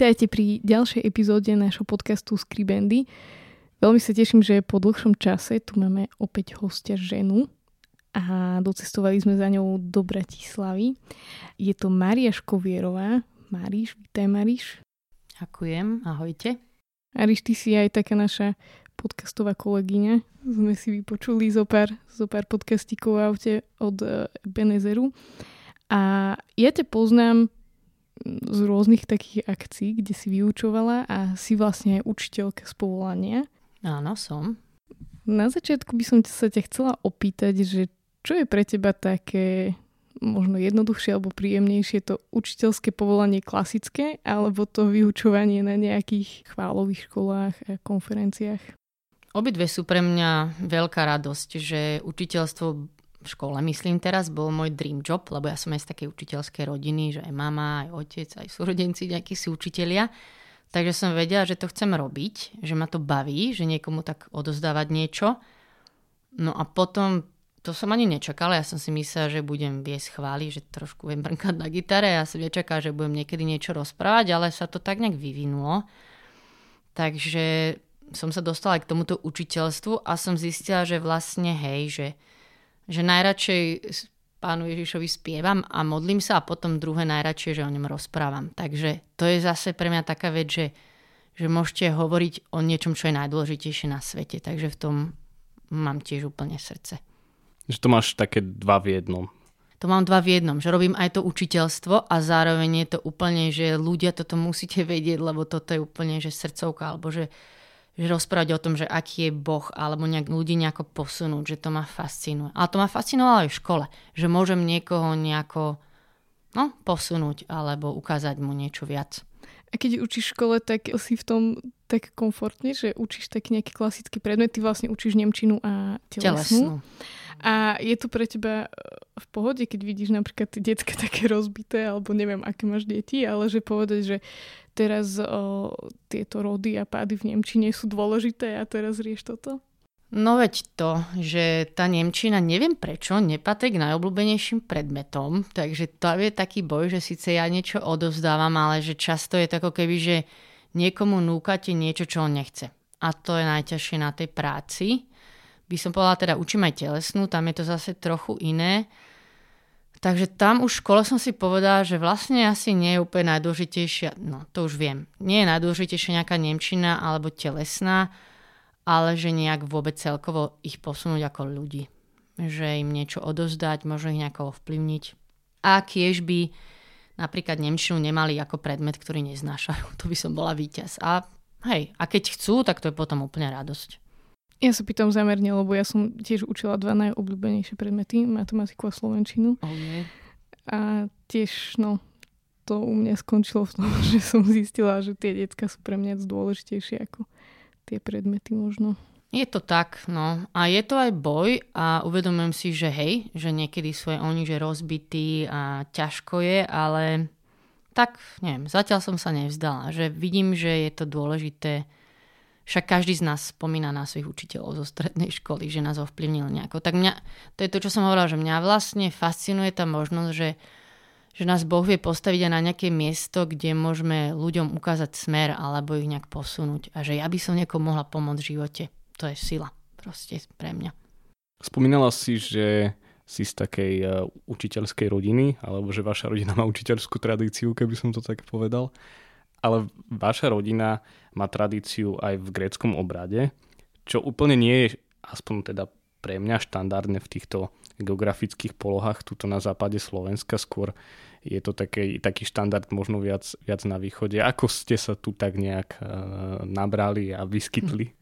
Vítajte pri ďalšej epizóde nášho podcastu Skribendy. Veľmi sa teším, že po dlhšom čase tu máme opäť hostia ženu a docestovali sme za ňou do Bratislavy. Je to Maria Škovierová. Maríš, vítaj Maríš. Ďakujem, ahojte. Maríš, ty si aj taká naša podcastová kolegyňa. Sme si vypočuli zo pár, zo pár podcastikov v aute od eh, Benezeru. A ja te poznám z rôznych takých akcií, kde si vyučovala a si vlastne učiteľka z povolania. Áno, som. Na začiatku by som sa ťa chcela opýtať, že čo je pre teba také možno jednoduchšie alebo príjemnejšie to učiteľské povolanie klasické alebo to vyučovanie na nejakých chválových školách a konferenciách? Obidve sú pre mňa veľká radosť, že učiteľstvo v škole, myslím teraz, bol môj dream job, lebo ja som aj z takej učiteľskej rodiny, že aj mama, aj otec, aj súrodenci, nejakí si učitelia. Takže som vedela, že to chcem robiť, že ma to baví, že niekomu tak odozdávať niečo. No a potom, to som ani nečakala, ja som si myslela, že budem viesť chváli, že trošku viem brnkať na gitare, ja som nečakala, že budem niekedy niečo rozprávať, ale sa to tak nejak vyvinulo. Takže som sa dostala aj k tomuto učiteľstvu a som zistila, že vlastne hej, že že najradšej pánu Ježišovi spievam a modlím sa a potom druhé najradšej, že o ňom rozprávam. Takže to je zase pre mňa taká vec, že, že môžete hovoriť o niečom, čo je najdôležitejšie na svete. Takže v tom mám tiež úplne srdce. Že to máš také dva v jednom. To mám dva v jednom, že robím aj to učiteľstvo a zároveň je to úplne, že ľudia toto musíte vedieť, lebo toto je úplne, že srdcovka, alebo že že rozprávať o tom, že aký je Boh, alebo nejak, ľudí nejako posunúť, že to ma fascinuje. Ale to ma fascinovalo aj v škole, že môžem niekoho nejako no, posunúť alebo ukázať mu niečo viac. A keď učíš v škole, tak si v tom tak komfortne, že učíš tak nejaké klasické predmety, vlastne učíš Nemčinu a telesnú. telesnú. A je to pre teba e, v pohode, keď vidíš napríklad detské také rozbité, alebo neviem, aké máš deti, ale že povedať, že teraz o, tieto rody a pády v Nemčine sú dôležité a teraz rieš toto? No veď to, že tá Nemčina, neviem prečo, nepatrí k najobľúbenejším predmetom, takže to je taký boj, že síce ja niečo odovzdávam, ale že často je to ako keby, že niekomu núkate niečo, čo on nechce. A to je najťažšie na tej práci. By som povedala, teda učím aj telesnú, tam je to zase trochu iné, Takže tam už v škole som si povedala, že vlastne asi nie je úplne najdôležitejšia, no to už viem, nie je najdôležitejšia nejaká nemčina alebo telesná, ale že nejak vôbec celkovo ich posunúť ako ľudí. Že im niečo odozdať, možno ich nejako ovplyvniť. A tiež by napríklad Nemčinu nemali ako predmet, ktorý neznášajú. To by som bola víťaz. A hej, a keď chcú, tak to je potom úplne radosť. Ja sa pýtam zamerne, lebo ja som tiež učila dva najobľúbenejšie predmety, matematiku a slovenčinu. Okay. A tiež, no, to u mňa skončilo v tom, že som zistila, že tie decka sú pre mňa dôležitejšie ako tie predmety možno. Je to tak, no. A je to aj boj a uvedomujem si, že hej, že niekedy sú aj oni, že rozbití a ťažko je, ale tak, neviem, zatiaľ som sa nevzdala. Že vidím, že je to dôležité však každý z nás spomína na svojich učiteľov zo strednej školy, že nás ovplyvnil nejako. Tak mňa, to je to, čo som hovorila, že mňa vlastne fascinuje tá možnosť, že, že nás Boh vie postaviť aj na nejaké miesto, kde môžeme ľuďom ukázať smer alebo ich nejak posunúť. A že ja by som niekomu mohla pomôcť v živote. To je sila proste pre mňa. Spomínala si, že si z takej uh, učiteľskej rodiny, alebo že vaša rodina má učiteľskú tradíciu, keby som to tak povedal ale vaša rodina má tradíciu aj v gréckom obrade, čo úplne nie je, aspoň teda pre mňa štandardné v týchto geografických polohách tuto na západe Slovenska, skôr je to taký, taký štandard možno viac, viac na východe. Ako ste sa tu tak nejak uh, nabrali a vyskytli?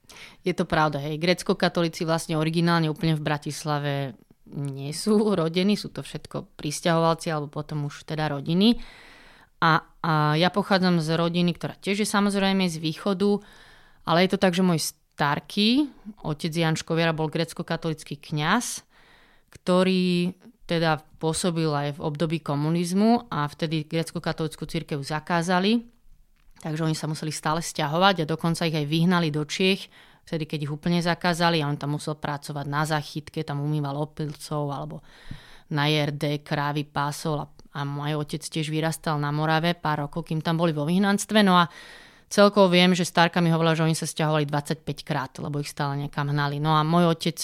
Je to pravda, hej. Grécko-katolíci vlastne originálne úplne v Bratislave nie sú rodení, sú to všetko pristahovalci alebo potom už teda rodiny. A, a ja pochádzam z rodiny, ktorá tiež je samozrejme z východu, ale je to tak, že môj starký, otec Jan Škoviera bol grecko-katolický kňaz, ktorý teda pôsobil aj v období komunizmu a vtedy grecko-katolickú církev zakázali, takže oni sa museli stále stiahovať a dokonca ich aj vyhnali do Čiech, vtedy keď ich úplne zakázali a on tam musel pracovať na záchytke, tam umýval opilcov alebo na JRD krávy pásol a, a môj otec tiež vyrastal na Morave pár rokov, kým tam boli vo vyhnanstve. No a celkovo viem, že starka mi hovorila, že oni sa stiahovali 25 krát, lebo ich stále niekam hnali. No a môj otec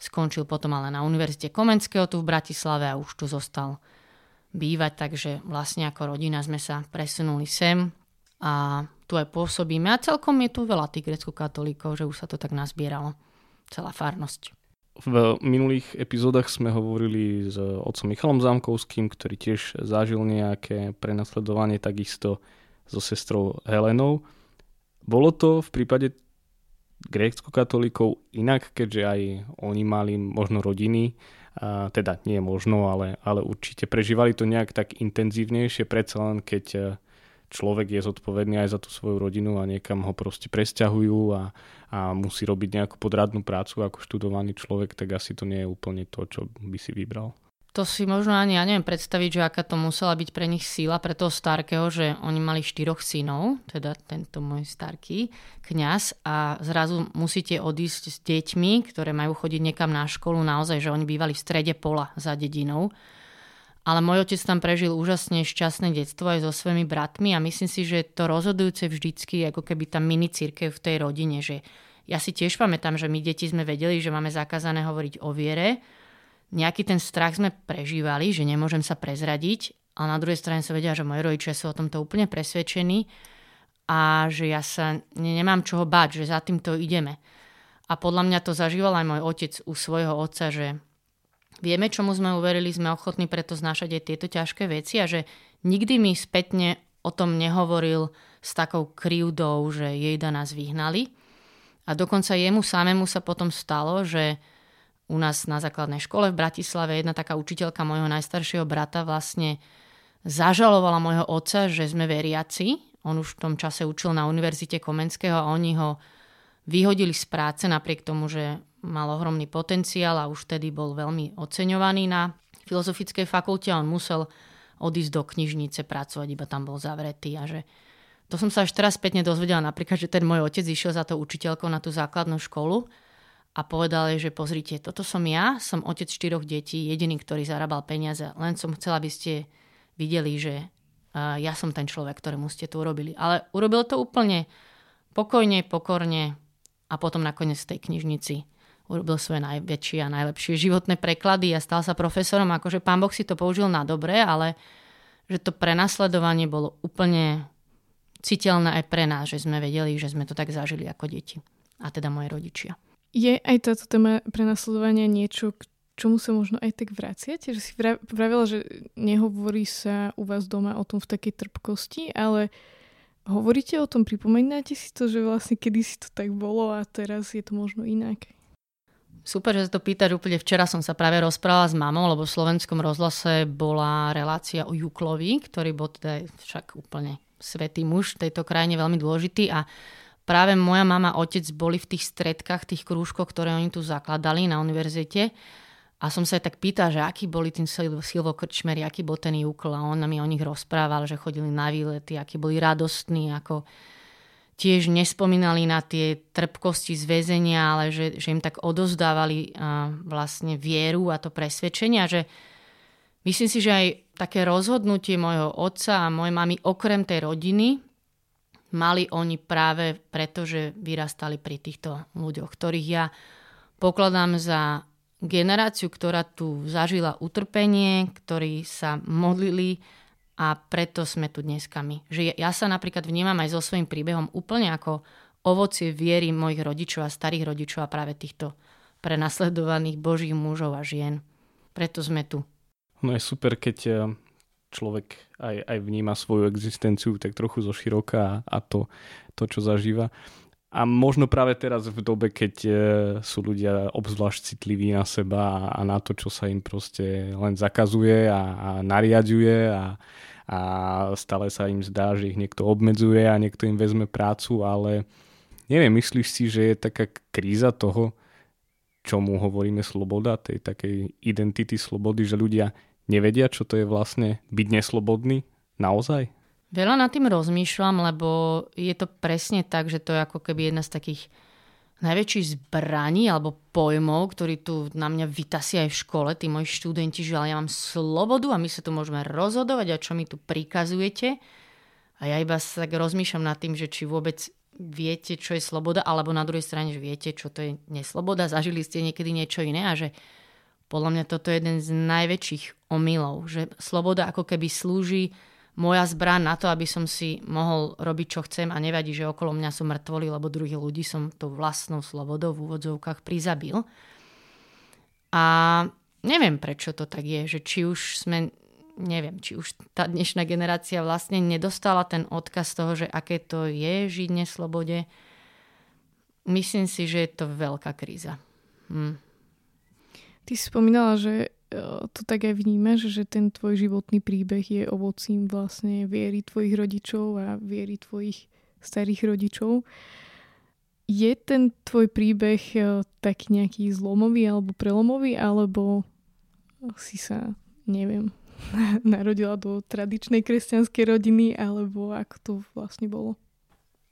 skončil potom ale na Univerzite Komenského tu v Bratislave a už tu zostal bývať, takže vlastne ako rodina sme sa presunuli sem a tu aj pôsobíme. A celkom je tu veľa tých grecko-katolíkov, že už sa to tak nazbieralo. Celá farnosť. V minulých epizódach sme hovorili s otcom Michalom Zámkovským, ktorý tiež zažil nejaké prenasledovanie takisto so sestrou Helenou. Bolo to v prípade grécko-katolíkov inak, keďže aj oni mali možno rodiny, a teda nie možno, ale, ale určite prežívali to nejak tak intenzívnejšie, predsa len keď človek je zodpovedný aj za tú svoju rodinu a niekam ho proste presťahujú a, a musí robiť nejakú podradnú prácu ako študovaný človek, tak asi to nie je úplne to, čo by si vybral. To si možno ani ja neviem predstaviť, že aká to musela byť pre nich síla, pre toho starkého, že oni mali štyroch synov, teda tento môj starký kňaz a zrazu musíte odísť s deťmi, ktoré majú chodiť niekam na školu, naozaj, že oni bývali v strede pola za dedinou ale môj otec tam prežil úžasne šťastné detstvo aj so svojimi bratmi a myslím si, že to rozhodujúce vždycky ako keby tá mini církev v tej rodine, že ja si tiež pamätám, že my deti sme vedeli, že máme zakázané hovoriť o viere. Nejaký ten strach sme prežívali, že nemôžem sa prezradiť, ale na druhej strane sa vedia, že moji rodičia sú o tomto úplne presvedčení a že ja sa nemám čoho báť, že za týmto ideme. A podľa mňa to zažíval aj môj otec u svojho otca, že vieme, čomu sme uverili, sme ochotní preto znášať aj tieto ťažké veci a že nikdy mi spätne o tom nehovoril s takou krivdou, že jej da nás vyhnali. A dokonca jemu samému sa potom stalo, že u nás na základnej škole v Bratislave jedna taká učiteľka môjho najstaršieho brata vlastne zažalovala môjho otca, že sme veriaci. On už v tom čase učil na Univerzite Komenského a oni ho vyhodili z práce napriek tomu, že mal ohromný potenciál a už vtedy bol veľmi oceňovaný na filozofickej fakulte a on musel odísť do knižnice pracovať, iba tam bol zavretý a že to som sa až teraz spätne dozvedela napríklad, že ten môj otec išiel za to učiteľkou na tú základnú školu a povedal jej, že pozrite, toto som ja, som otec štyroch detí, jediný, ktorý zarábal peniaze, len som chcela, aby ste videli, že ja som ten človek, ktorému ste to urobili. Ale urobil to úplne pokojne, pokorne a potom nakoniec v tej knižnici urobil svoje najväčšie a najlepšie životné preklady a stal sa profesorom. Akože pán Boh si to použil na dobre, ale že to prenasledovanie bolo úplne citeľné aj pre nás, že sme vedeli, že sme to tak zažili ako deti. A teda moje rodičia. Je aj táto téma prenasledovania niečo, k čomu sa možno aj tak vraciate? Že si vravila, že nehovorí sa u vás doma o tom v takej trpkosti, ale hovoríte o tom, pripomínate si to, že vlastne kedy si to tak bolo a teraz je to možno inak? Super, že sa to pýtaš. Úplne. Včera som sa práve rozprávala s mamou, lebo v slovenskom rozhlase bola relácia o Juklovi, ktorý bol teda však úplne svetý muž v tejto krajine, veľmi dôležitý. A práve moja mama a otec boli v tých stredkách, tých krúžkoch, ktoré oni tu zakladali na univerzite. A som sa aj tak pýtala, že akí boli tým Silvo Krčmeri, aký bol ten Jukl. A on mi o nich rozprával, že chodili na výlety, akí boli radostní, ako tiež nespomínali na tie trpkosti z väzenia, ale že, že im tak odozdávali vlastne vieru a to presvedčenie. že myslím si, že aj také rozhodnutie môjho otca a mojej mamy okrem tej rodiny mali oni práve preto, že vyrastali pri týchto ľuďoch, ktorých ja pokladám za generáciu, ktorá tu zažila utrpenie, ktorí sa modlili a preto sme tu dneska my. Že ja sa napríklad vnímam aj so svojím príbehom úplne ako ovocie viery mojich rodičov a starých rodičov a práve týchto prenasledovaných božích mužov a žien. Preto sme tu. No je super, keď eh, človek aj, aj vníma svoju existenciu tak trochu zo široka a to, to, čo zažíva. a možno práve teraz v dobe, keď e, sú ľudia obzvlášť citliví na seba a na to, čo sa im proste len zakazuje a, a nariaduje a, a stále sa im zdá, že ich niekto obmedzuje a niekto im vezme prácu, ale neviem, myslíš si, že je taká kríza toho, čomu hovoríme sloboda, tej takej identity slobody, že ľudia nevedia, čo to je vlastne byť neslobodný naozaj? Veľa nad tým rozmýšľam, lebo je to presne tak, že to je ako keby jedna z takých najväčších zbraní alebo pojmov, ktorý tu na mňa vytasia aj v škole, tí moji študenti, že ale ja mám slobodu a my sa tu môžeme rozhodovať a čo mi tu prikazujete. A ja iba sa tak rozmýšľam nad tým, že či vôbec viete, čo je sloboda, alebo na druhej strane, že viete, čo to je nesloboda, zažili ste niekedy niečo iné a že podľa mňa toto je jeden z najväčších omylov, že sloboda ako keby slúži moja zbraň na to, aby som si mohol robiť, čo chcem a nevadí, že okolo mňa sú mŕtvoli, lebo druhých ľudí som tou vlastnou slobodou v úvodzovkách prizabil. A neviem, prečo to tak je, že či už sme, neviem, či už tá dnešná generácia vlastne nedostala ten odkaz toho, že aké to je žiť neslobode. Myslím si, že je to veľká kríza. Hm. Ty spomínala, že to tak aj vnímaš, že ten tvoj životný príbeh je ovocím vlastne viery tvojich rodičov a viery tvojich starých rodičov. Je ten tvoj príbeh e, tak nejaký zlomový alebo prelomový, alebo si sa, neviem, narodila do tradičnej kresťanskej rodiny, alebo ako to vlastne bolo?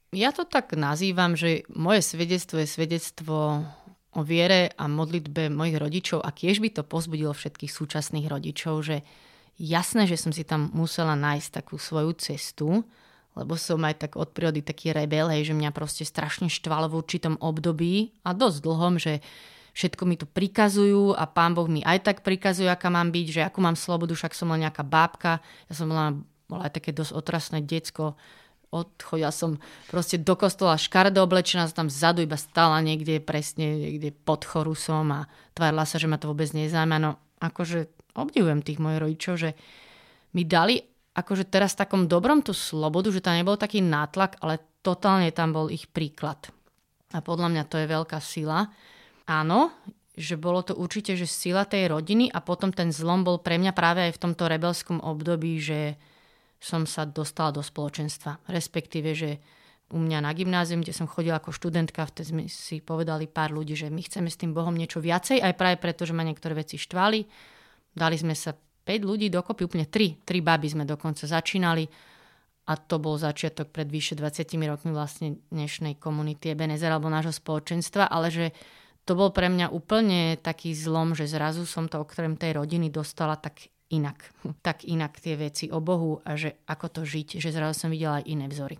Ja to tak nazývam, že moje svedectvo je svedectvo o viere a modlitbe mojich rodičov a tiež by to pozbudilo všetkých súčasných rodičov, že jasné, že som si tam musela nájsť takú svoju cestu, lebo som aj tak od prírody taký rebel, hej, že mňa proste strašne štvalo v určitom období a dosť dlhom, že všetko mi tu prikazujú a pán Boh mi aj tak prikazuje, aká mám byť, že akú mám slobodu, však som len nejaká bábka. Ja som bola, bola aj také dosť otrasné decko, odchodila som proste do kostola škaredo oblečená, som tam vzadu iba stála niekde presne niekde pod chorusom a tvárila sa, že ma to vôbec nezaujíma. No akože obdivujem tých mojich rodičov, že mi dali akože teraz takom dobrom tú slobodu, že tam nebol taký nátlak, ale totálne tam bol ich príklad. A podľa mňa to je veľká sila. Áno, že bolo to určite, že sila tej rodiny a potom ten zlom bol pre mňa práve aj v tomto rebelskom období, že som sa dostala do spoločenstva. Respektíve, že u mňa na gymnázium, kde som chodila ako študentka, vtedy sme si povedali pár ľudí, že my chceme s tým Bohom niečo viacej, aj práve preto, že ma niektoré veci štvali. Dali sme sa 5 ľudí dokopy, úplne 3, 3 baby sme dokonca začínali a to bol začiatok pred vyše 20 rokmi vlastne dnešnej komunity Ebenezer alebo nášho spoločenstva, ale že to bol pre mňa úplne taký zlom, že zrazu som to okrem tej rodiny dostala tak inak. Tak inak tie veci o Bohu a že ako to žiť, že zrazu som videla aj iné vzory.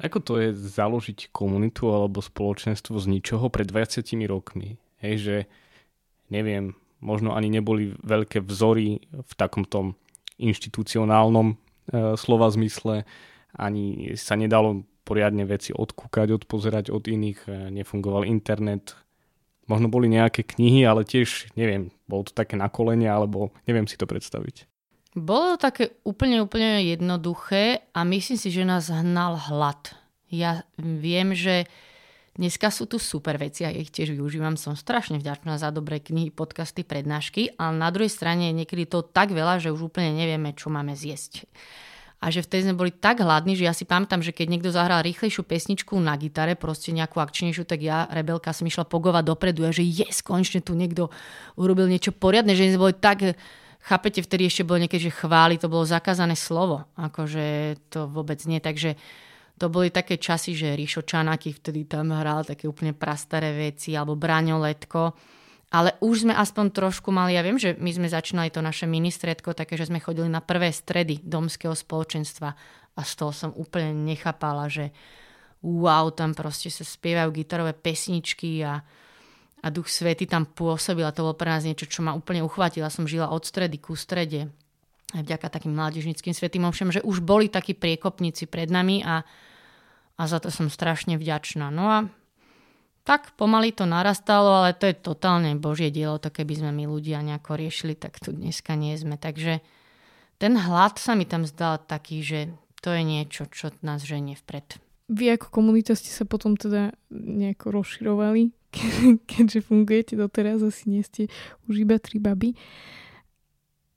Ako to je založiť komunitu alebo spoločenstvo z ničoho pred 20 rokmi? Hej, že neviem, možno ani neboli veľké vzory v takomto inštitucionálnom e, slova zmysle, ani sa nedalo poriadne veci odkúkať, odpozerať od iných, e, nefungoval internet, Možno boli nejaké knihy, ale tiež, neviem, bolo to také na kolene, alebo neviem si to predstaviť. Bolo to také úplne, úplne jednoduché a myslím si, že nás hnal hlad. Ja viem, že dneska sú tu super veci a ja ich tiež využívam. Som strašne vďačná za dobré knihy, podcasty, prednášky, ale na druhej strane je niekedy to tak veľa, že už úplne nevieme, čo máme zjesť a že vtedy sme boli tak hladní, že ja si pamätám, že keď niekto zahral rýchlejšiu pesničku na gitare, proste nejakú akčnejšiu, tak ja, rebelka, som išla pogovať dopredu a že yes, konečne tu niekto urobil niečo poriadne, že sme boli tak chápete, vtedy ešte bolo niekedy, že chváli, to bolo zakázané slovo, akože to vôbec nie, takže to boli také časy, že Ríšo Čanaky vtedy tam hral také úplne prastaré veci, alebo Braňo Letko, ale už sme aspoň trošku mali, ja viem, že my sme začínali to naše ministredko, také, že sme chodili na prvé stredy domského spoločenstva a z toho som úplne nechápala, že wow, tam proste sa spievajú gitarové pesničky a, a Duch Svety tam pôsobil a to bolo pre nás niečo, čo ma úplne uchvátila. Som žila od stredy ku strede aj vďaka takým mládežnickým svetým ovšem, že už boli takí priekopníci pred nami a, a za to som strašne vďačná. No a tak pomaly to narastalo, ale to je totálne božie dielo, to keby sme my ľudia nejako riešili, tak tu dneska nie sme. Takže ten hlad sa mi tam zdal taký, že to je niečo, čo nás ženie vpred. vy ako komunita ste sa potom teda nejako rozširovali, keďže fungujete doteraz, asi nie ste už iba tri baby.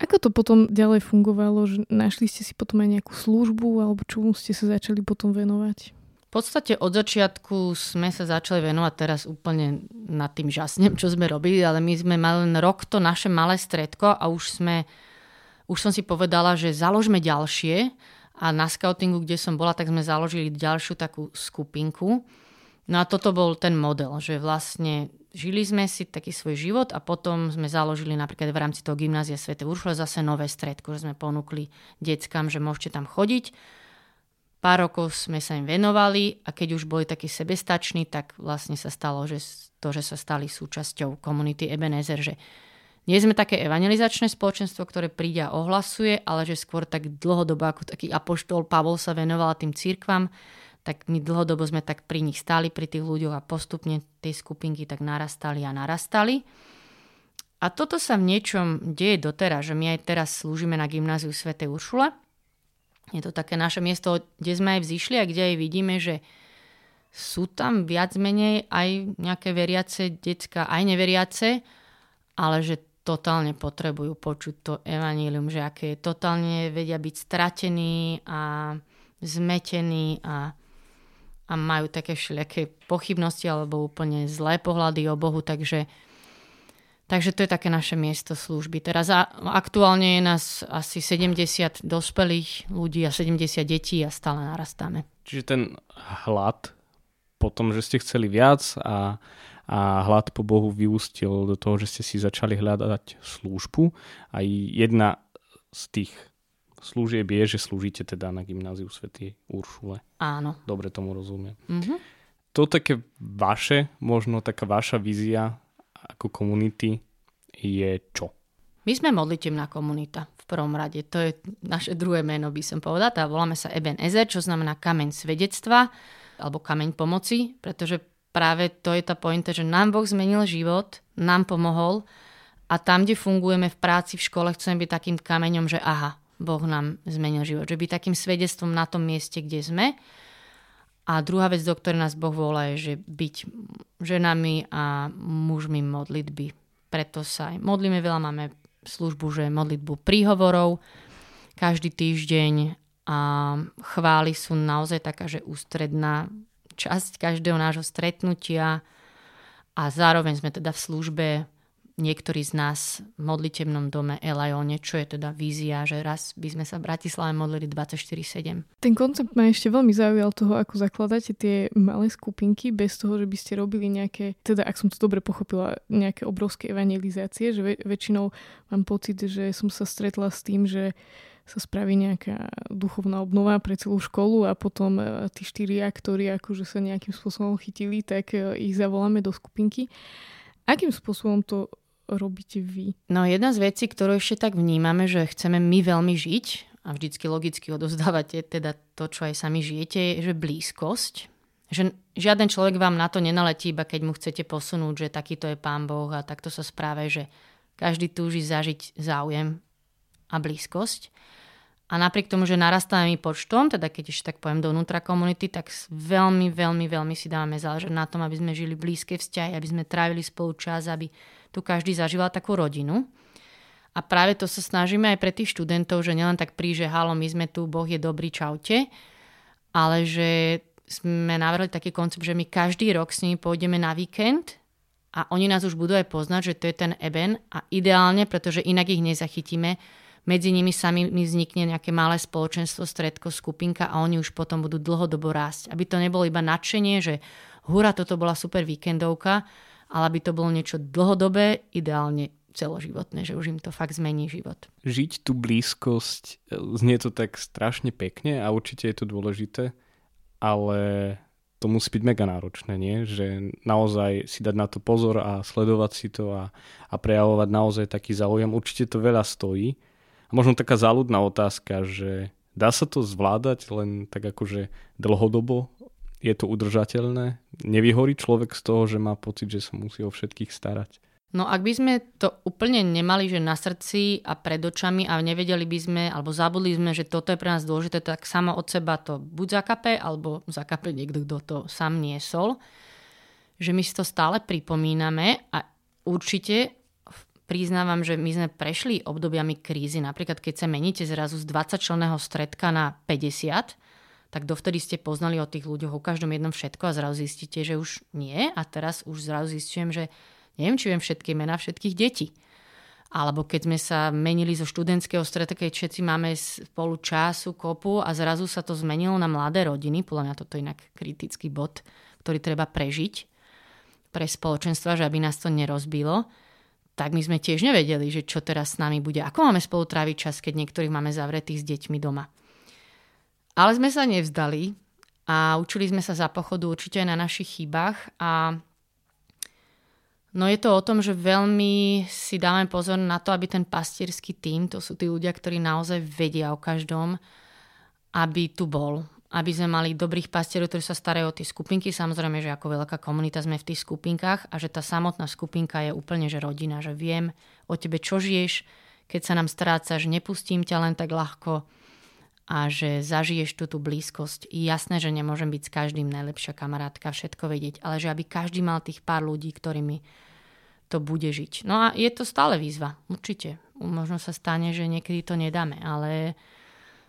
Ako to potom ďalej fungovalo? Že našli ste si potom aj nejakú službu alebo čomu ste sa začali potom venovať? V podstate od začiatku sme sa začali venovať teraz úplne nad tým žasnem, čo sme robili, ale my sme mali len rok to naše malé stredko a už sme, už som si povedala, že založme ďalšie a na scoutingu, kde som bola, tak sme založili ďalšiu takú skupinku. No a toto bol ten model, že vlastne žili sme si taký svoj život a potom sme založili napríklad v rámci toho gymnázia Svete Uršule zase nové stredko, že sme ponúkli deckám, že môžete tam chodiť. Pár rokov sme sa im venovali a keď už boli takí sebestační, tak vlastne sa stalo, že to, že sa stali súčasťou komunity Ebenezer, že nie sme také evangelizačné spoločenstvo, ktoré príde a ohlasuje, ale že skôr tak dlhodobo ako taký apoštol Pavol sa venoval tým církvam, tak my dlhodobo sme tak pri nich stáli, pri tých ľuďoch a postupne tie skupinky tak narastali a narastali. A toto sa v niečom deje doteraz, že my aj teraz slúžime na gymnáziu Sv. Uršule. Je to také naše miesto, kde sme aj vzýšli a kde aj vidíme, že sú tam viac menej aj nejaké veriace decka, aj neveriace, ale že totálne potrebujú počuť to evanílium, že aké totálne vedia byť stratení a zmetení a a majú také všelijaké pochybnosti alebo úplne zlé pohľady o Bohu, takže, takže to je také naše miesto služby. Teraz a, aktuálne je nás asi 70 dospelých ľudí a 70 detí a stále narastáme. Čiže ten hlad po tom, že ste chceli viac a, a hlad po Bohu vyústil do toho, že ste si začali hľadať službu. A jedna z tých služieb je, že slúžite teda na gymnáziu Svetý Uršule. Áno. Dobre tomu rozumiem. Mm-hmm. To také vaše, možno taká vaša vízia ako komunity je čo? My sme modlitevná komunita v prvom rade. To je naše druhé meno, by som povedala. Tá voláme sa Eben Ezer, čo znamená kameň svedectva alebo kameň pomoci, pretože práve to je tá pointa, že nám Boh zmenil život, nám pomohol a tam, kde fungujeme v práci, v škole, chceme byť takým kameňom, že aha, Boh nám zmenil život. Že byť takým svedectvom na tom mieste, kde sme. A druhá vec, do ktorej nás Boh volá, je, že byť ženami a mužmi modlitby. Preto sa aj modlíme veľa, máme službu, že modlitbu príhovorov každý týždeň a chvály sú naozaj taká, že ústredná časť každého nášho stretnutia a zároveň sme teda v službe niektorí z nás v modlitebnom dome Elajone, čo je teda vízia, že raz by sme sa v Bratislave modlili 24-7. Ten koncept ma ešte veľmi zaujal toho, ako zakladáte tie malé skupinky bez toho, že by ste robili nejaké, teda ak som to dobre pochopila, nejaké obrovské evangelizácie, že väč- väčšinou mám pocit, že som sa stretla s tým, že sa spraví nejaká duchovná obnova pre celú školu a potom e, tí štyria, ktorí akože sa nejakým spôsobom chytili, tak e, ich zavoláme do skupinky. Akým spôsobom to robíte vy? No jedna z vecí, ktorú ešte tak vnímame, že chceme my veľmi žiť a vždycky logicky odozdávate teda to, čo aj sami žijete, je, že blízkosť. Že žiaden človek vám na to nenaletí, iba keď mu chcete posunúť, že takýto je pán Boh a takto sa správe, že každý túži zažiť záujem a blízkosť. A napriek tomu, že narastáme my počtom, teda keď ešte tak poviem dovnútra komunity, tak veľmi, veľmi, veľmi si dávame záležať na tom, aby sme žili blízke vzťahy, aby sme trávili spolu čas, aby tu každý zažíval takú rodinu. A práve to sa snažíme aj pre tých študentov, že nielen tak príde, že halo, my sme tu, Boh je dobrý, čaute, ale že sme navrhli taký koncept, že my každý rok s nimi pôjdeme na víkend a oni nás už budú aj poznať, že to je ten eben a ideálne, pretože inak ich nezachytíme, medzi nimi sami mi vznikne nejaké malé spoločenstvo, stredko, skupinka a oni už potom budú dlhodobo rásť. Aby to nebolo iba nadšenie, že hura, toto bola super víkendovka, ale aby to bolo niečo dlhodobé, ideálne celoživotné, že už im to fakt zmení život. Žiť tú blízkosť, znie to tak strašne pekne a určite je to dôležité, ale to musí byť mega náročné, nie? Že naozaj si dať na to pozor a sledovať si to a, a prejavovať naozaj taký záujem. Určite to veľa stojí možno taká záľudná otázka, že dá sa to zvládať len tak akože dlhodobo? Je to udržateľné? Nevyhorí človek z toho, že má pocit, že sa musí o všetkých starať? No ak by sme to úplne nemali, že na srdci a pred očami a nevedeli by sme, alebo zabudli sme, že toto je pre nás dôležité, tak samo od seba to buď zakape, alebo zakape niekto, kto to sám niesol. Že my si to stále pripomíname a určite priznávam, že my sme prešli obdobiami krízy. Napríklad, keď sa meníte zrazu z 20 členného stredka na 50, tak dovtedy ste poznali o tých ľuďoch o každom jednom všetko a zrazu zistíte, že už nie. A teraz už zrazu zistujem, že Neviem, či viem všetky mená všetkých detí. Alebo keď sme sa menili zo študentského stretu, keď všetci máme spolu času, kopu a zrazu sa to zmenilo na mladé rodiny, podľa mňa toto je inak kritický bod, ktorý treba prežiť pre spoločenstva, že aby nás to nerozbilo, tak my sme tiež nevedeli, že čo teraz s nami bude. Ako máme spolu tráviť čas, keď niektorých máme zavretých s deťmi doma. Ale sme sa nevzdali a učili sme sa za pochodu určite aj na našich chybách a No je to o tom, že veľmi si dáme pozor na to, aby ten pastierský tým, to sú tí ľudia, ktorí naozaj vedia o každom, aby tu bol. Aby sme mali dobrých pastierov, ktorí sa starajú o tie skupinky. Samozrejme, že ako veľká komunita sme v tých skupinkách a že tá samotná skupinka je úplne že rodina, že viem o tebe, čo žiješ, keď sa nám strácaš, nepustím ťa len tak ľahko a že zažiješ tú, tú blízkosť. Jasné, že nemôžem byť s každým najlepšia kamarátka, všetko vedieť, ale že aby každý mal tých pár ľudí, ktorými to bude žiť. No a je to stále výzva, určite. Možno sa stane, že niekedy to nedáme, ale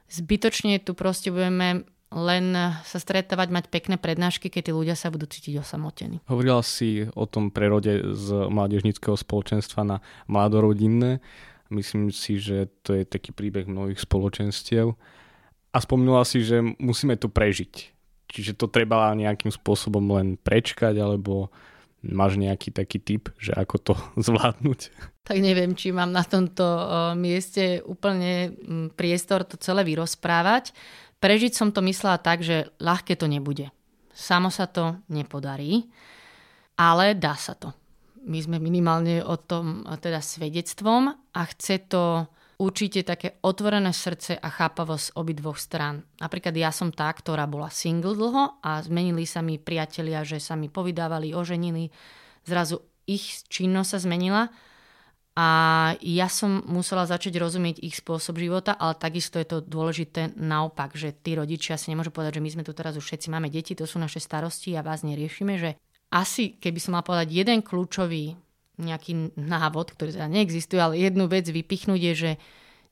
zbytočne tu proste budeme len sa stretávať, mať pekné prednášky, keď tí ľudia sa budú cítiť osamotení. Hovorila si o tom prerode z mládežnického spoločenstva na mladorodinné. Myslím si, že to je taký príbeh mnohých spoločenstiev a spomínala si, že musíme to prežiť. Čiže to treba nejakým spôsobom len prečkať, alebo máš nejaký taký typ, že ako to zvládnuť? Tak neviem, či mám na tomto mieste úplne priestor to celé vyrozprávať. Prežiť som to myslela tak, že ľahké to nebude. Samo sa to nepodarí, ale dá sa to. My sme minimálne o tom teda svedectvom a chce to určite také otvorené srdce a chápavosť obidvoch strán. Napríklad ja som tá, ktorá bola single dlho a zmenili sa mi priatelia, že sa mi povydávali, oženili. Zrazu ich činnosť sa zmenila a ja som musela začať rozumieť ich spôsob života, ale takisto je to dôležité naopak, že tí rodičia si nemôžu povedať, že my sme tu teraz už všetci máme deti, to sú naše starosti a vás neriešime, že asi, keby som mal povedať jeden kľúčový nejaký návod, ktorý teda neexistuje, ale jednu vec vypichnúť je, že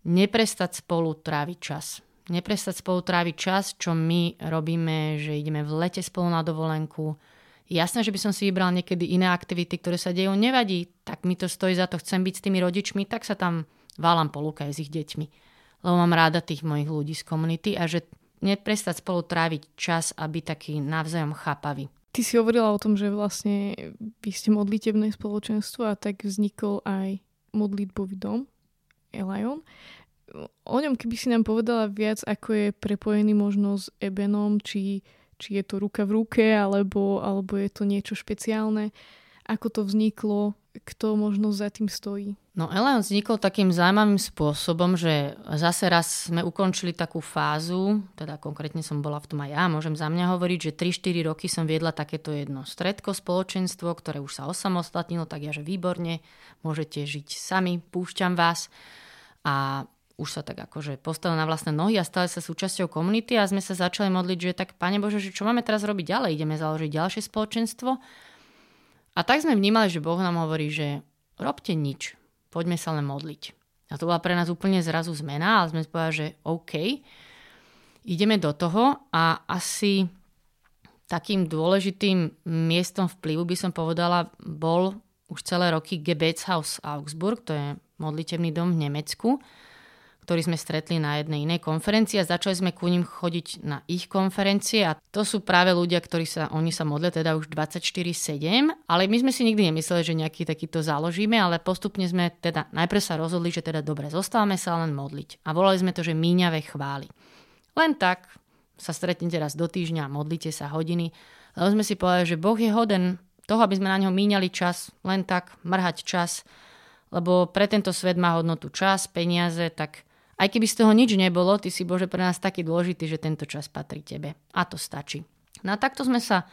neprestať spolu tráviť čas. Neprestať spolu tráviť čas, čo my robíme, že ideme v lete spolu na dovolenku. Jasné, že by som si vybral niekedy iné aktivity, ktoré sa dejú, nevadí, tak mi to stojí za to, chcem byť s tými rodičmi, tak sa tam válam po Lukaj s ich deťmi. Lebo mám ráda tých mojich ľudí z komunity a že neprestať spolu tráviť čas a byť taký navzájom chápavý. Ty si hovorila o tom, že vlastne vy ste modlitebné spoločenstvo a tak vznikol aj modlitbový dom Elion. O ňom, keby si nám povedala viac, ako je prepojený možno s Ebenom, či, či je to ruka v ruke, alebo, alebo je to niečo špeciálne, ako to vzniklo, kto možno za tým stojí? No Eleon vznikol takým zaujímavým spôsobom, že zase raz sme ukončili takú fázu, teda konkrétne som bola v tom aj ja, môžem za mňa hovoriť, že 3-4 roky som viedla takéto jedno stredko, spoločenstvo, ktoré už sa osamostatnilo, tak ja, že výborne, môžete žiť sami, púšťam vás. A už sa tak akože postavil na vlastné nohy a stali sa súčasťou komunity a sme sa začali modliť, že tak, Pane Bože, že čo máme teraz robiť ďalej? Ideme založiť ďalšie spoločenstvo? A tak sme vnímali, že Boh nám hovorí, že robte nič, poďme sa len modliť. A to bola pre nás úplne zrazu zmena, ale sme povedali, že OK, ideme do toho a asi takým dôležitým miestom vplyvu by som povedala bol už celé roky Gebetshaus Augsburg, to je modlitevný dom v Nemecku, ktorý sme stretli na jednej inej konferencii a začali sme ku ním chodiť na ich konferencie a to sú práve ľudia, ktorí sa, oni sa modlia teda už 24-7, ale my sme si nikdy nemysleli, že nejaký takýto založíme, ale postupne sme teda najprv sa rozhodli, že teda dobre, zostávame sa len modliť a volali sme to, že míňavé chvály. Len tak sa stretnete raz do týždňa, modlite sa hodiny, lebo sme si povedali, že Boh je hoden toho, aby sme na ňo míňali čas, len tak mrhať čas, lebo pre tento svet má hodnotu čas, peniaze, tak aj keby z toho nič nebolo, ty si Bože pre nás taký dôležitý, že tento čas patrí tebe. A to stačí. No a takto sme sa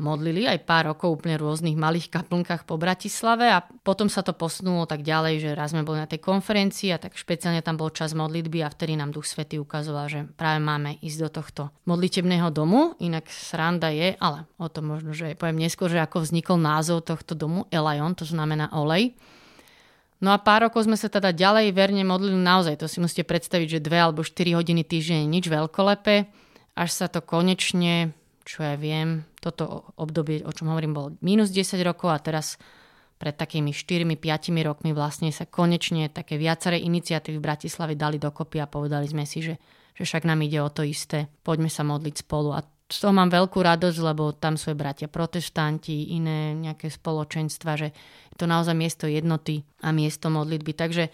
modlili aj pár rokov úplne rôznych malých kaplnkách po Bratislave a potom sa to posunulo tak ďalej, že raz sme boli na tej konferencii a tak špeciálne tam bol čas modlitby a vtedy nám Duch Svety ukazoval, že práve máme ísť do tohto modlitebného domu. Inak sranda je, ale o tom možno, že poviem neskôr, že ako vznikol názov tohto domu Elion, to znamená olej. No a pár rokov sme sa teda ďalej verne modlili naozaj. To si musíte predstaviť, že dve alebo 4 hodiny týždeň nič veľkolepé, až sa to konečne čo ja viem, toto obdobie, o čom hovorím, bolo minus 10 rokov a teraz pred takými 4-5 rokmi vlastne sa konečne také viaceré iniciatívy v Bratislave dali dokopy a povedali sme si, že, že však nám ide o to isté, poďme sa modliť spolu. A z toho mám veľkú radosť, lebo tam sú bratia protestanti, iné nejaké spoločenstva, že je to naozaj miesto jednoty a miesto modlitby. Takže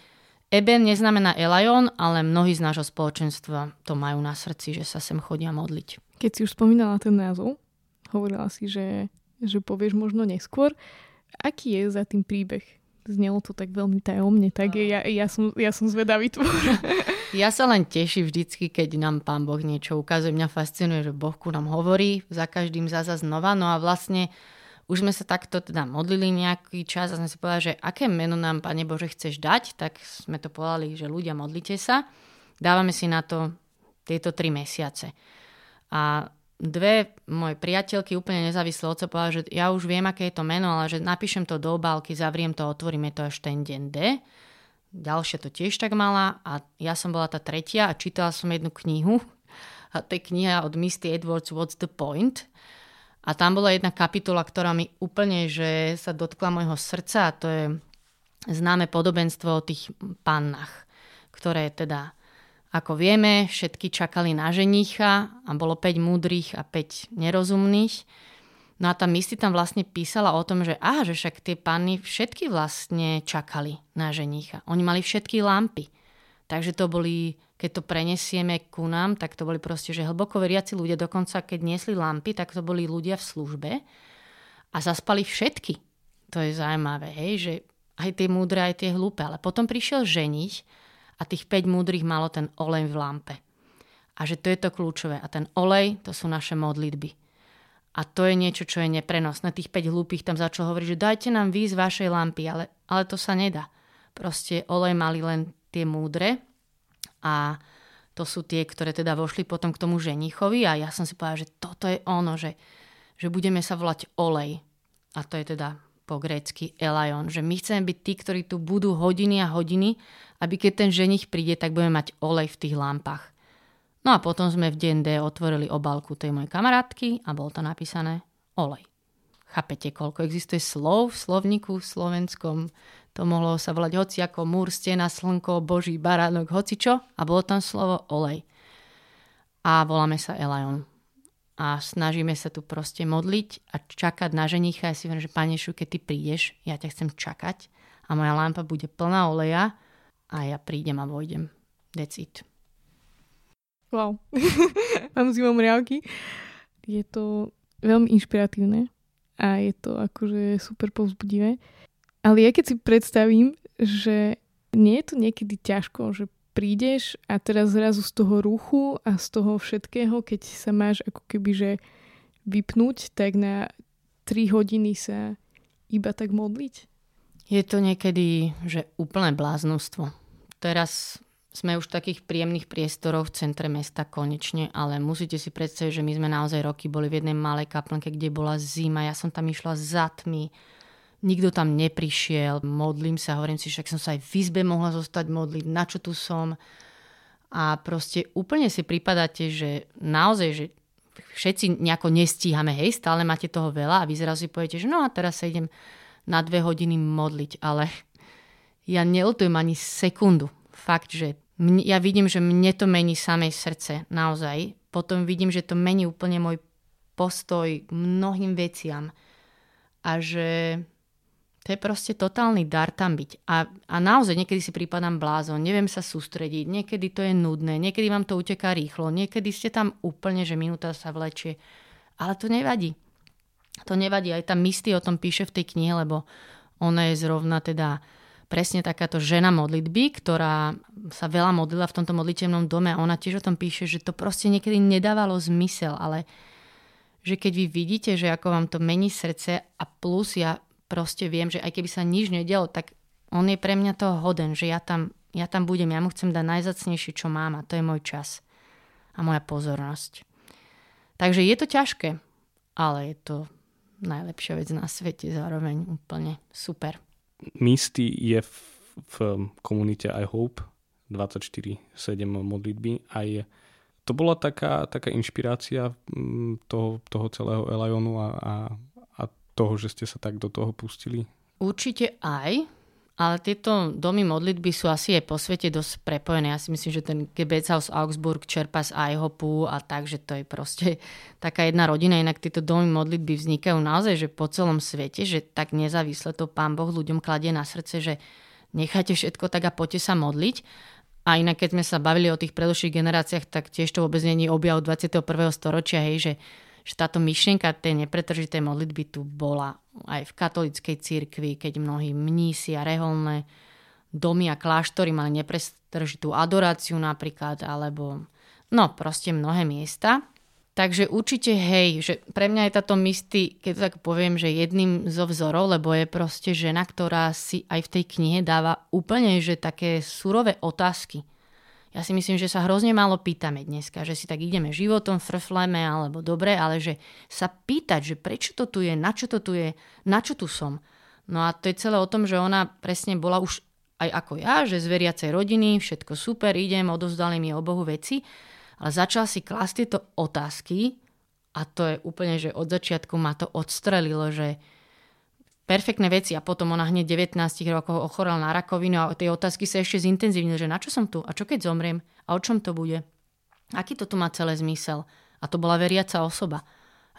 Eben neznamená Elajon, ale mnohí z nášho spoločenstva to majú na srdci, že sa sem chodia modliť. Keď si už spomínala ten názov, hovorila si, že, že povieš možno neskôr. Aký je za tým príbeh? Znelo to tak veľmi tajomne, tak ja, ja, som, ja som zvedavý tvor. Ja sa len teším vždycky, keď nám Pán Boh niečo ukazuje. Mňa fascinuje, že Boh ku nám hovorí za každým zaza znova. No a vlastne už sme sa takto teda modlili nejaký čas a sme si povedali, že aké meno nám, Pane Bože, chceš dať, tak sme to povedali, že ľudia modlite sa. Dávame si na to tieto tri mesiace. A dve moje priateľky úplne nezávisle od seba povedali, že ja už viem, aké je to meno, ale že napíšem to do obálky, zavriem to, otvoríme to až ten deň D. Ďalšia to tiež tak mala a ja som bola tá tretia a čítala som jednu knihu. A to je kniha od Misty Edwards What's the Point? A tam bola jedna kapitola, ktorá mi úplne že sa dotkla môjho srdca a to je známe podobenstvo o tých pannách, ktoré teda, ako vieme, všetky čakali na ženicha a bolo 5 múdrych a 5 nerozumných. No a tá Misty tam vlastne písala o tom, že aha, že však tie panny všetky vlastne čakali na ženicha. Oni mali všetky lampy. Takže to boli keď to prenesieme ku nám, tak to boli proste, že hlboko veriaci ľudia, dokonca keď niesli lampy, tak to boli ľudia v službe a zaspali všetky. To je zaujímavé, hej, že aj tie múdre, aj tie hlúpe. Ale potom prišiel ženich a tých 5 múdrych malo ten olej v lampe. A že to je to kľúčové. A ten olej, to sú naše modlitby. A to je niečo, čo je neprenosné. Tých 5 hlúpych tam začal hovoriť, že dajte nám výz vašej lampy, ale, ale to sa nedá. Proste olej mali len tie múdre a to sú tie, ktoré teda vošli potom k tomu ženichovi a ja som si povedala, že toto je ono, že, že budeme sa volať olej. A to je teda po grécky Elion, že my chceme byť tí, ktorí tu budú hodiny a hodiny, aby keď ten ženich príde, tak budeme mať olej v tých lampách. No a potom sme v deň D otvorili obálku tej mojej kamarátky a bolo to napísané olej. Chápete, koľko existuje slov v slovníku slovenskom? To mohlo sa volať hoci ako múr, stena, slnko, boží baránok, hoci čo. A bolo tam slovo olej. A voláme sa Elion. A snažíme sa tu proste modliť a čakať na ženicha. Ja si hovorím, že Panešu, keď ty prídeš, ja ťa chcem čakať a moja lampa bude plná oleja a ja prídem a vojdem. That's it. Wow. Mám zimom riavky. Je to veľmi inšpiratívne a je to akože super povzbudivé. Ale ja keď si predstavím, že nie je to niekedy ťažko, že prídeš a teraz zrazu z toho ruchu a z toho všetkého, keď sa máš ako keby, že vypnúť, tak na 3 hodiny sa iba tak modliť? Je to niekedy, že úplné bláznostvo. Teraz sme už v takých príjemných priestoroch v centre mesta konečne, ale musíte si predstaviť, že my sme naozaj roky boli v jednej malej kaplnke, kde bola zima, ja som tam išla za tmy, nikto tam neprišiel, modlím sa, hovorím si, však som sa aj v izbe mohla zostať modliť, na čo tu som. A proste úplne si pripadáte, že naozaj, že všetci nejako nestíhame, hej, stále máte toho veľa a vy zrazu si poviete, že no a teraz sa idem na dve hodiny modliť, ale ja nelutujem ani sekundu. Fakt, že mne, ja vidím, že mne to mení samej srdce, naozaj. Potom vidím, že to mení úplne môj postoj k mnohým veciam. A že to je proste totálny dar tam byť. A, a naozaj niekedy si prípadám blázon, neviem sa sústrediť, niekedy to je nudné, niekedy vám to uteká rýchlo, niekedy ste tam úplne, že minúta sa vlečie. Ale to nevadí. To nevadí, aj tam Misty o tom píše v tej knihe, lebo ona je zrovna teda presne takáto žena modlitby, ktorá sa veľa modlila v tomto modlitevnom dome a ona tiež o tom píše, že to proste niekedy nedávalo zmysel, ale že keď vy vidíte, že ako vám to mení srdce a plus ja proste viem, že aj keby sa nič nedialo, tak on je pre mňa toho hoden, že ja tam, ja tam budem, ja mu chcem dať najzacnejšie, čo mám a to je môj čas a moja pozornosť. Takže je to ťažké, ale je to najlepšia vec na svete zároveň úplne super. Misty je v, v komunite I Hope 24-7 modlitby aj to bola taká, taká inšpirácia mm, toho, toho celého Elionu a, a, a toho, že ste sa tak do toho pustili? Určite aj, ale tieto domy modlitby sú asi aj po svete dosť prepojené. Ja si myslím, že ten Gebetshaus Augsburg čerpa z IHOPu a tak, že to je proste taká jedna rodina. Inak tieto domy modlitby vznikajú naozaj že po celom svete, že tak nezávisle to Pán Boh ľuďom kladie na srdce, že nechajte všetko tak a poďte sa modliť. A inak, keď sme sa bavili o tých predlžších generáciách, tak tiež to vôbec není objav 21. storočia, hej, že, že táto myšlienka tej nepretržitej modlitby tu bola aj v katolickej cirkvi, keď mnohí mnísi a reholné domy a kláštory mali nepretržitú adoráciu napríklad, alebo no proste mnohé miesta. Takže určite hej, že pre mňa je táto Misty, keď to tak poviem, že jedným zo vzorov, lebo je proste žena, ktorá si aj v tej knihe dáva úplne, že také surové otázky. Ja si myslím, že sa hrozne málo pýtame dneska, že si tak ideme životom, frfleme alebo dobre, ale že sa pýtať, že prečo to tu je, na čo to tu je, na čo tu som. No a to je celé o tom, že ona presne bola už aj ako ja, že z veriacej rodiny, všetko super, idem, odovzdali mi o Bohu veci ale začal si klásť tieto otázky a to je úplne, že od začiatku ma to odstrelilo, že perfektné veci a potom ona hneď 19 rokov ochorela na rakovinu a tie otázky sa ešte zintenzívnili, že na čo som tu a čo keď zomriem a o čom to bude. Aký to tu má celé zmysel? A to bola veriaca osoba.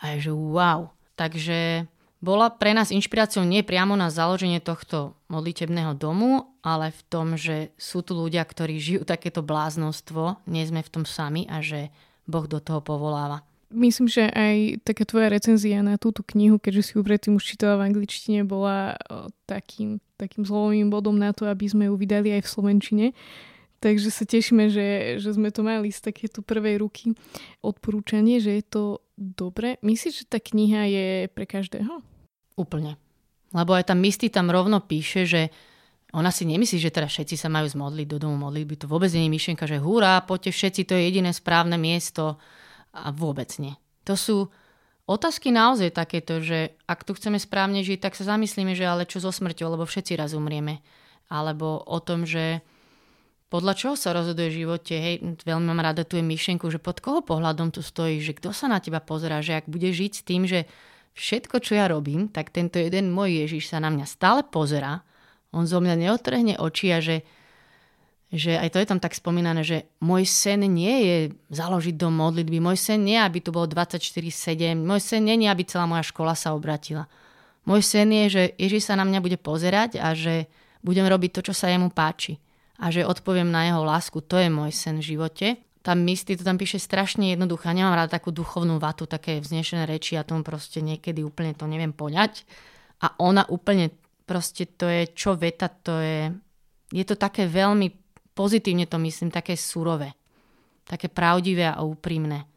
A je, že wow. Takže bola pre nás inšpiráciou nie priamo na založenie tohto modlitebného domu, ale v tom, že sú tu ľudia, ktorí žijú takéto bláznostvo, nie sme v tom sami a že Boh do toho povoláva. Myslím, že aj taká tvoja recenzia na túto knihu, keďže si ju predtým už čítala v angličtine, bola takým, takým zlomovým bodom na to, aby sme ju vydali aj v slovenčine. Takže sa tešíme, že, že sme to mali z takéto prvej ruky odporúčanie, že je to dobre. Myslíš, že tá kniha je pre každého? Úplne. Lebo aj tam Misty tam rovno píše, že ona si nemyslí, že teraz všetci sa majú zmodliť do domu modlitby. To vôbec nie je myšlienka, že hurá, poďte všetci, to je jediné správne miesto. A vôbec nie. To sú otázky naozaj takéto, že ak tu chceme správne žiť, tak sa zamyslíme, že ale čo so smrťou, lebo všetci raz umrieme. Alebo o tom, že podľa čoho sa rozhoduje v živote, hej, veľmi mám rada tú myšlienku, že pod koho pohľadom tu stojí, že kto sa na teba pozerá, že ak bude žiť s tým, že všetko, čo ja robím, tak tento jeden môj Ježiš sa na mňa stále pozerá, on zo mňa neotrhne oči a že, že aj to je tam tak spomínané, že môj sen nie je založiť do modlitby, môj sen nie, aby tu bolo 24-7, môj sen nie je, aby celá moja škola sa obratila. Môj sen je, že Ježiš sa na mňa bude pozerať a že budem robiť to, čo sa jemu páči a že odpoviem na jeho lásku. To je môj sen v živote. Tam Misty to tam píše strašne jednoducho. Nemám rada takú duchovnú vatu, také vznešené reči a tomu proste niekedy úplne to neviem poňať. A ona úplne proste to je čo veta, to je... Je to také veľmi pozitívne to myslím, také surové. Také pravdivé a úprimné.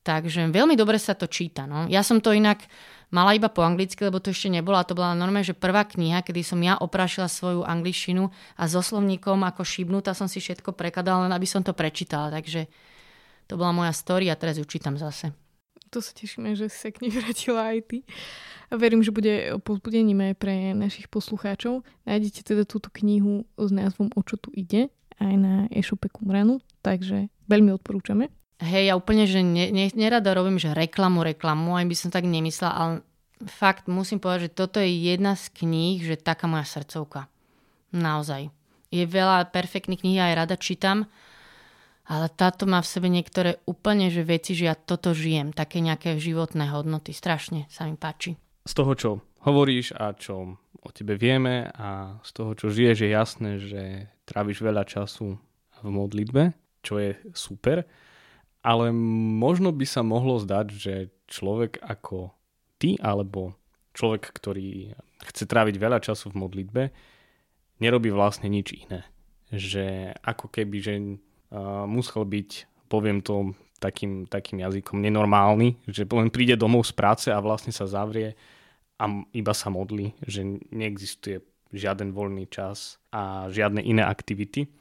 Takže veľmi dobre sa to číta. No. Ja som to inak mala iba po anglicky, lebo to ešte nebola. To bola normálne, že prvá kniha, kedy som ja oprašila svoju angličtinu a so slovníkom ako šibnutá som si všetko prekladala, len aby som to prečítala. Takže to bola moja story a teraz ju čítam zase. To sa tešíme, že si sa k nej vrátila aj ty. A verím, že bude pozbudením aj pre našich poslucháčov. Nájdete teda túto knihu s názvom O čo tu ide aj na e-shope Kumranu, takže veľmi odporúčame. Hej, ja úplne, že ne, ne, nerada robím, že reklamu, reklamu, aj by som tak nemyslela, ale fakt musím povedať, že toto je jedna z kníh, že taká moja srdcovka. Naozaj. Je veľa perfektných kníh, aj rada čítam, ale táto má v sebe niektoré úplne že veci, že ja toto žijem, také nejaké životné hodnoty. Strašne sa mi páči. Z toho, čo hovoríš a čo o tebe vieme a z toho, čo žiješ, je jasné, že tráviš veľa času v modlitbe, čo je super ale možno by sa mohlo zdať, že človek ako ty, alebo človek, ktorý chce tráviť veľa času v modlitbe, nerobí vlastne nič iné. Že ako keby, že uh, musel byť, poviem to takým, takým jazykom nenormálny, že len príde domov z práce a vlastne sa zavrie a iba sa modlí, že neexistuje žiaden voľný čas a žiadne iné aktivity.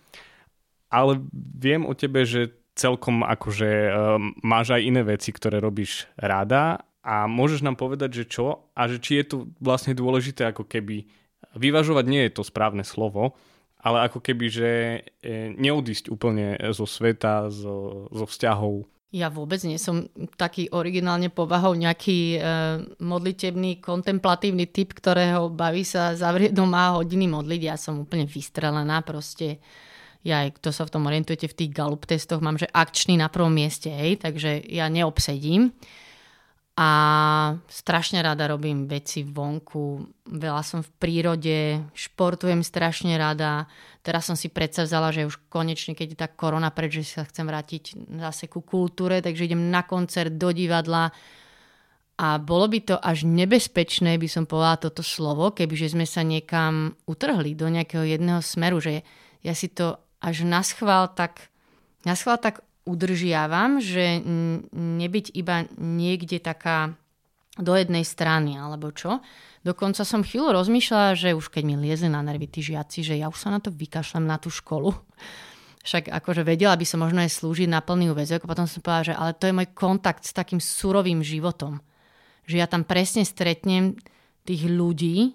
Ale viem o tebe, že celkom akože um, máš aj iné veci, ktoré robíš rada a môžeš nám povedať, že čo a že či je tu vlastne dôležité ako keby vyvažovať nie je to správne slovo, ale ako keby, že e, neodísť úplne zo sveta, zo, zo vzťahov. Ja vôbec nie som taký originálne povahou nejaký e, modlitebný, kontemplatívny typ, ktorého baví sa zavrieť doma hodiny modliť. Ja som úplne vystrelená proste. Ja aj kto sa v tom orientujete v tých galup testoch, mám, že akčný na prvom mieste, hej, takže ja neobsedím a strašne rada robím veci vonku, veľa som v prírode, športujem strašne rada. Teraz som si predsavzala, že už konečne, keď je tá korona preč, že sa chcem vrátiť zase ku kultúre, takže idem na koncert, do divadla. A bolo by to až nebezpečné, by som povedala toto slovo, kebyže sme sa niekam utrhli do nejakého jedného smeru, že ja si to až naschval tak, naschval tak udržiavam, že nebyť iba niekde taká do jednej strany, alebo čo. Dokonca som chvíľu rozmýšľala, že už keď mi liezli na nervy tí žiaci, že ja už sa na to vykašľam na tú školu. Však akože vedela by som možno aj slúžiť na plný úvezok. Potom som povedala, že ale to je môj kontakt s takým surovým životom. Že ja tam presne stretnem tých ľudí,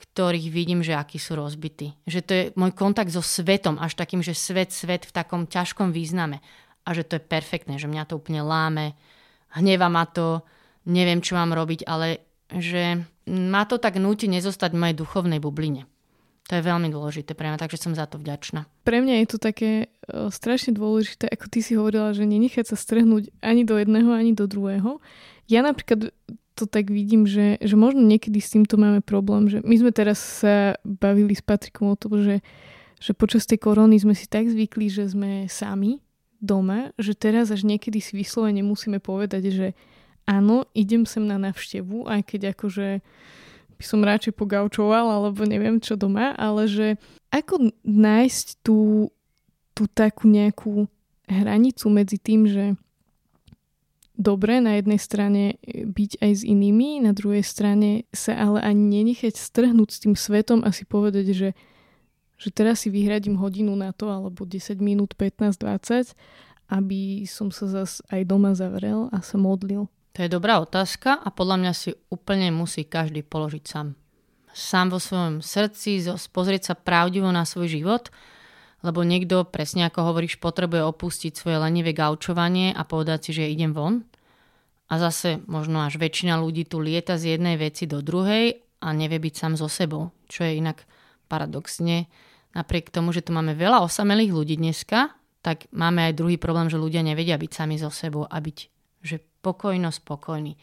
ktorých vidím, že akí sú rozbití. Že to je môj kontakt so svetom, až takým, že svet, svet v takom ťažkom význame. A že to je perfektné, že mňa to úplne láme, hneva ma to, neviem, čo mám robiť, ale že ma to tak núti nezostať v mojej duchovnej bubline. To je veľmi dôležité pre mňa, takže som za to vďačná. Pre mňa je to také uh, strašne dôležité, ako ty si hovorila, že nenechať sa strhnúť ani do jedného, ani do druhého. Ja napríklad to tak vidím, že, že možno niekedy s týmto máme problém, že my sme teraz sa bavili s Patrikom o tom, že, že počas tej korony sme si tak zvykli, že sme sami doma, že teraz až niekedy si vyslovene musíme povedať, že áno, idem sem na navštevu, aj keď akože by som radšej pogaučoval, alebo neviem čo doma, ale že ako nájsť tú, tú takú nejakú hranicu medzi tým, že dobre na jednej strane e, byť aj s inými, na druhej strane sa ale ani nenechať strhnúť s tým svetom a si povedať, že, že teraz si vyhradím hodinu na to, alebo 10 minút, 15, 20, aby som sa zas aj doma zavrel a sa modlil. To je dobrá otázka a podľa mňa si úplne musí každý položiť sám. Sám vo svojom srdci, pozrieť sa pravdivo na svoj život, lebo niekto, presne ako hovoríš, potrebuje opustiť svoje lenivé gaučovanie a povedať si, že idem von a zase možno až väčšina ľudí tu lieta z jednej veci do druhej a nevie byť sám so sebou, čo je inak paradoxne. Napriek tomu, že tu máme veľa osamelých ľudí dneska, tak máme aj druhý problém, že ľudia nevedia byť sami so sebou a byť že pokojno spokojní.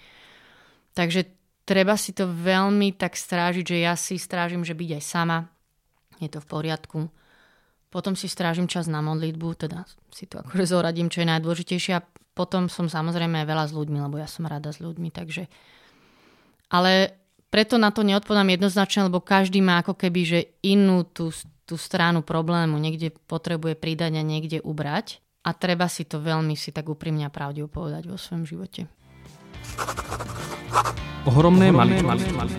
Takže treba si to veľmi tak strážiť, že ja si strážim, že byť aj sama, je to v poriadku. Potom si strážim čas na modlitbu, teda si to akože zoradím, čo je najdôležitejšie a potom som samozrejme aj veľa s ľuďmi, lebo ja som rada s ľuďmi, takže... Ale preto na to neodpovedám jednoznačne, lebo každý má ako keby, že inú tú, tú stranu problému niekde potrebuje pridať a niekde ubrať. A treba si to veľmi si tak úprimne a pravdivo povedať vo svojom živote. Ohromné, Ohromné mali, mali,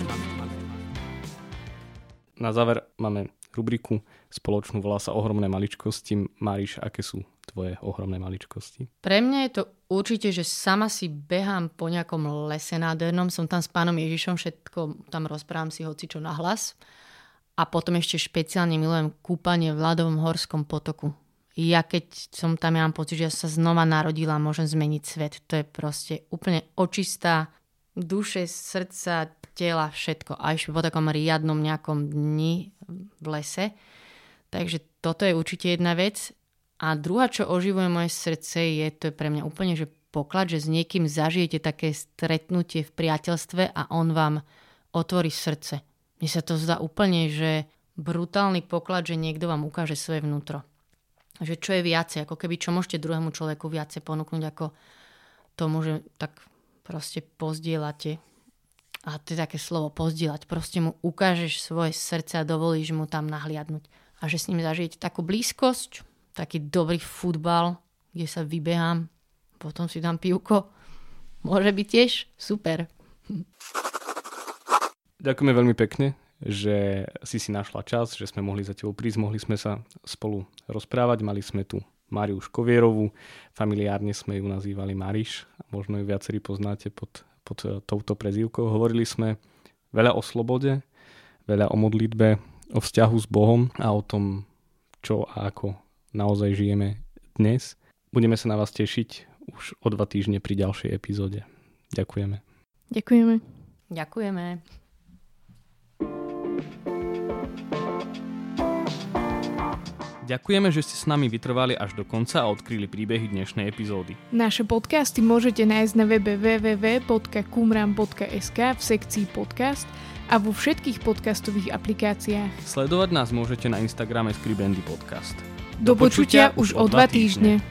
Na záver máme rubriku spoločnú, volá sa Ohromné maličkosti. Máriš, aké sú tvoje ohromné maličkosti? Pre mňa je to určite, že sama si behám po nejakom lese nádhernom, som tam s pánom Ježišom, všetko tam rozprávam si hoci čo nahlas. A potom ešte špeciálne milujem kúpanie v ľadovom horskom potoku. Ja keď som tam, ja mám pocit, že ja sa znova narodila, môžem zmeniť svet. To je proste úplne očistá duše, srdca, tela, všetko. A ešte po takom riadnom nejakom dni v lese. Takže toto je určite jedna vec. A druhá, čo oživuje moje srdce, je to je pre mňa úplne že poklad, že s niekým zažijete také stretnutie v priateľstve a on vám otvorí srdce. Mne sa to zdá úplne, že brutálny poklad, že niekto vám ukáže svoje vnútro. Že čo je viacej, ako keby čo môžete druhému človeku viacej ponúknuť ako tomu, že tak proste pozdielate. A to je také slovo pozdieľať. Proste mu ukážeš svoje srdce a dovolíš mu tam nahliadnúť. A že s ním zažijete takú blízkosť, taký dobrý futbal, kde sa vybehám, potom si dám pivko. Môže byť tiež super. Ďakujeme veľmi pekne, že si si našla čas, že sme mohli za tebou prísť, mohli sme sa spolu rozprávať. Mali sme tu Mariu Škovierovú, familiárne sme ju nazývali Mariš, možno ju viacerí poznáte pod, pod touto prezývkou. Hovorili sme veľa o slobode, veľa o modlitbe, o vzťahu s Bohom a o tom, čo a ako naozaj žijeme dnes. Budeme sa na vás tešiť už o dva týždne pri ďalšej epizóde. Ďakujeme. Ďakujeme. Ďakujeme. Ďakujeme, že ste s nami vytrvali až do konca a odkryli príbehy dnešnej epizódy. Naše podcasty môžete nájsť na webe www.kumram.sk v sekcii podcast a vo všetkých podcastových aplikáciách. Sledovať nás môžete na Instagrame Skribendy Podcast. Do, počutia už o dva týždne.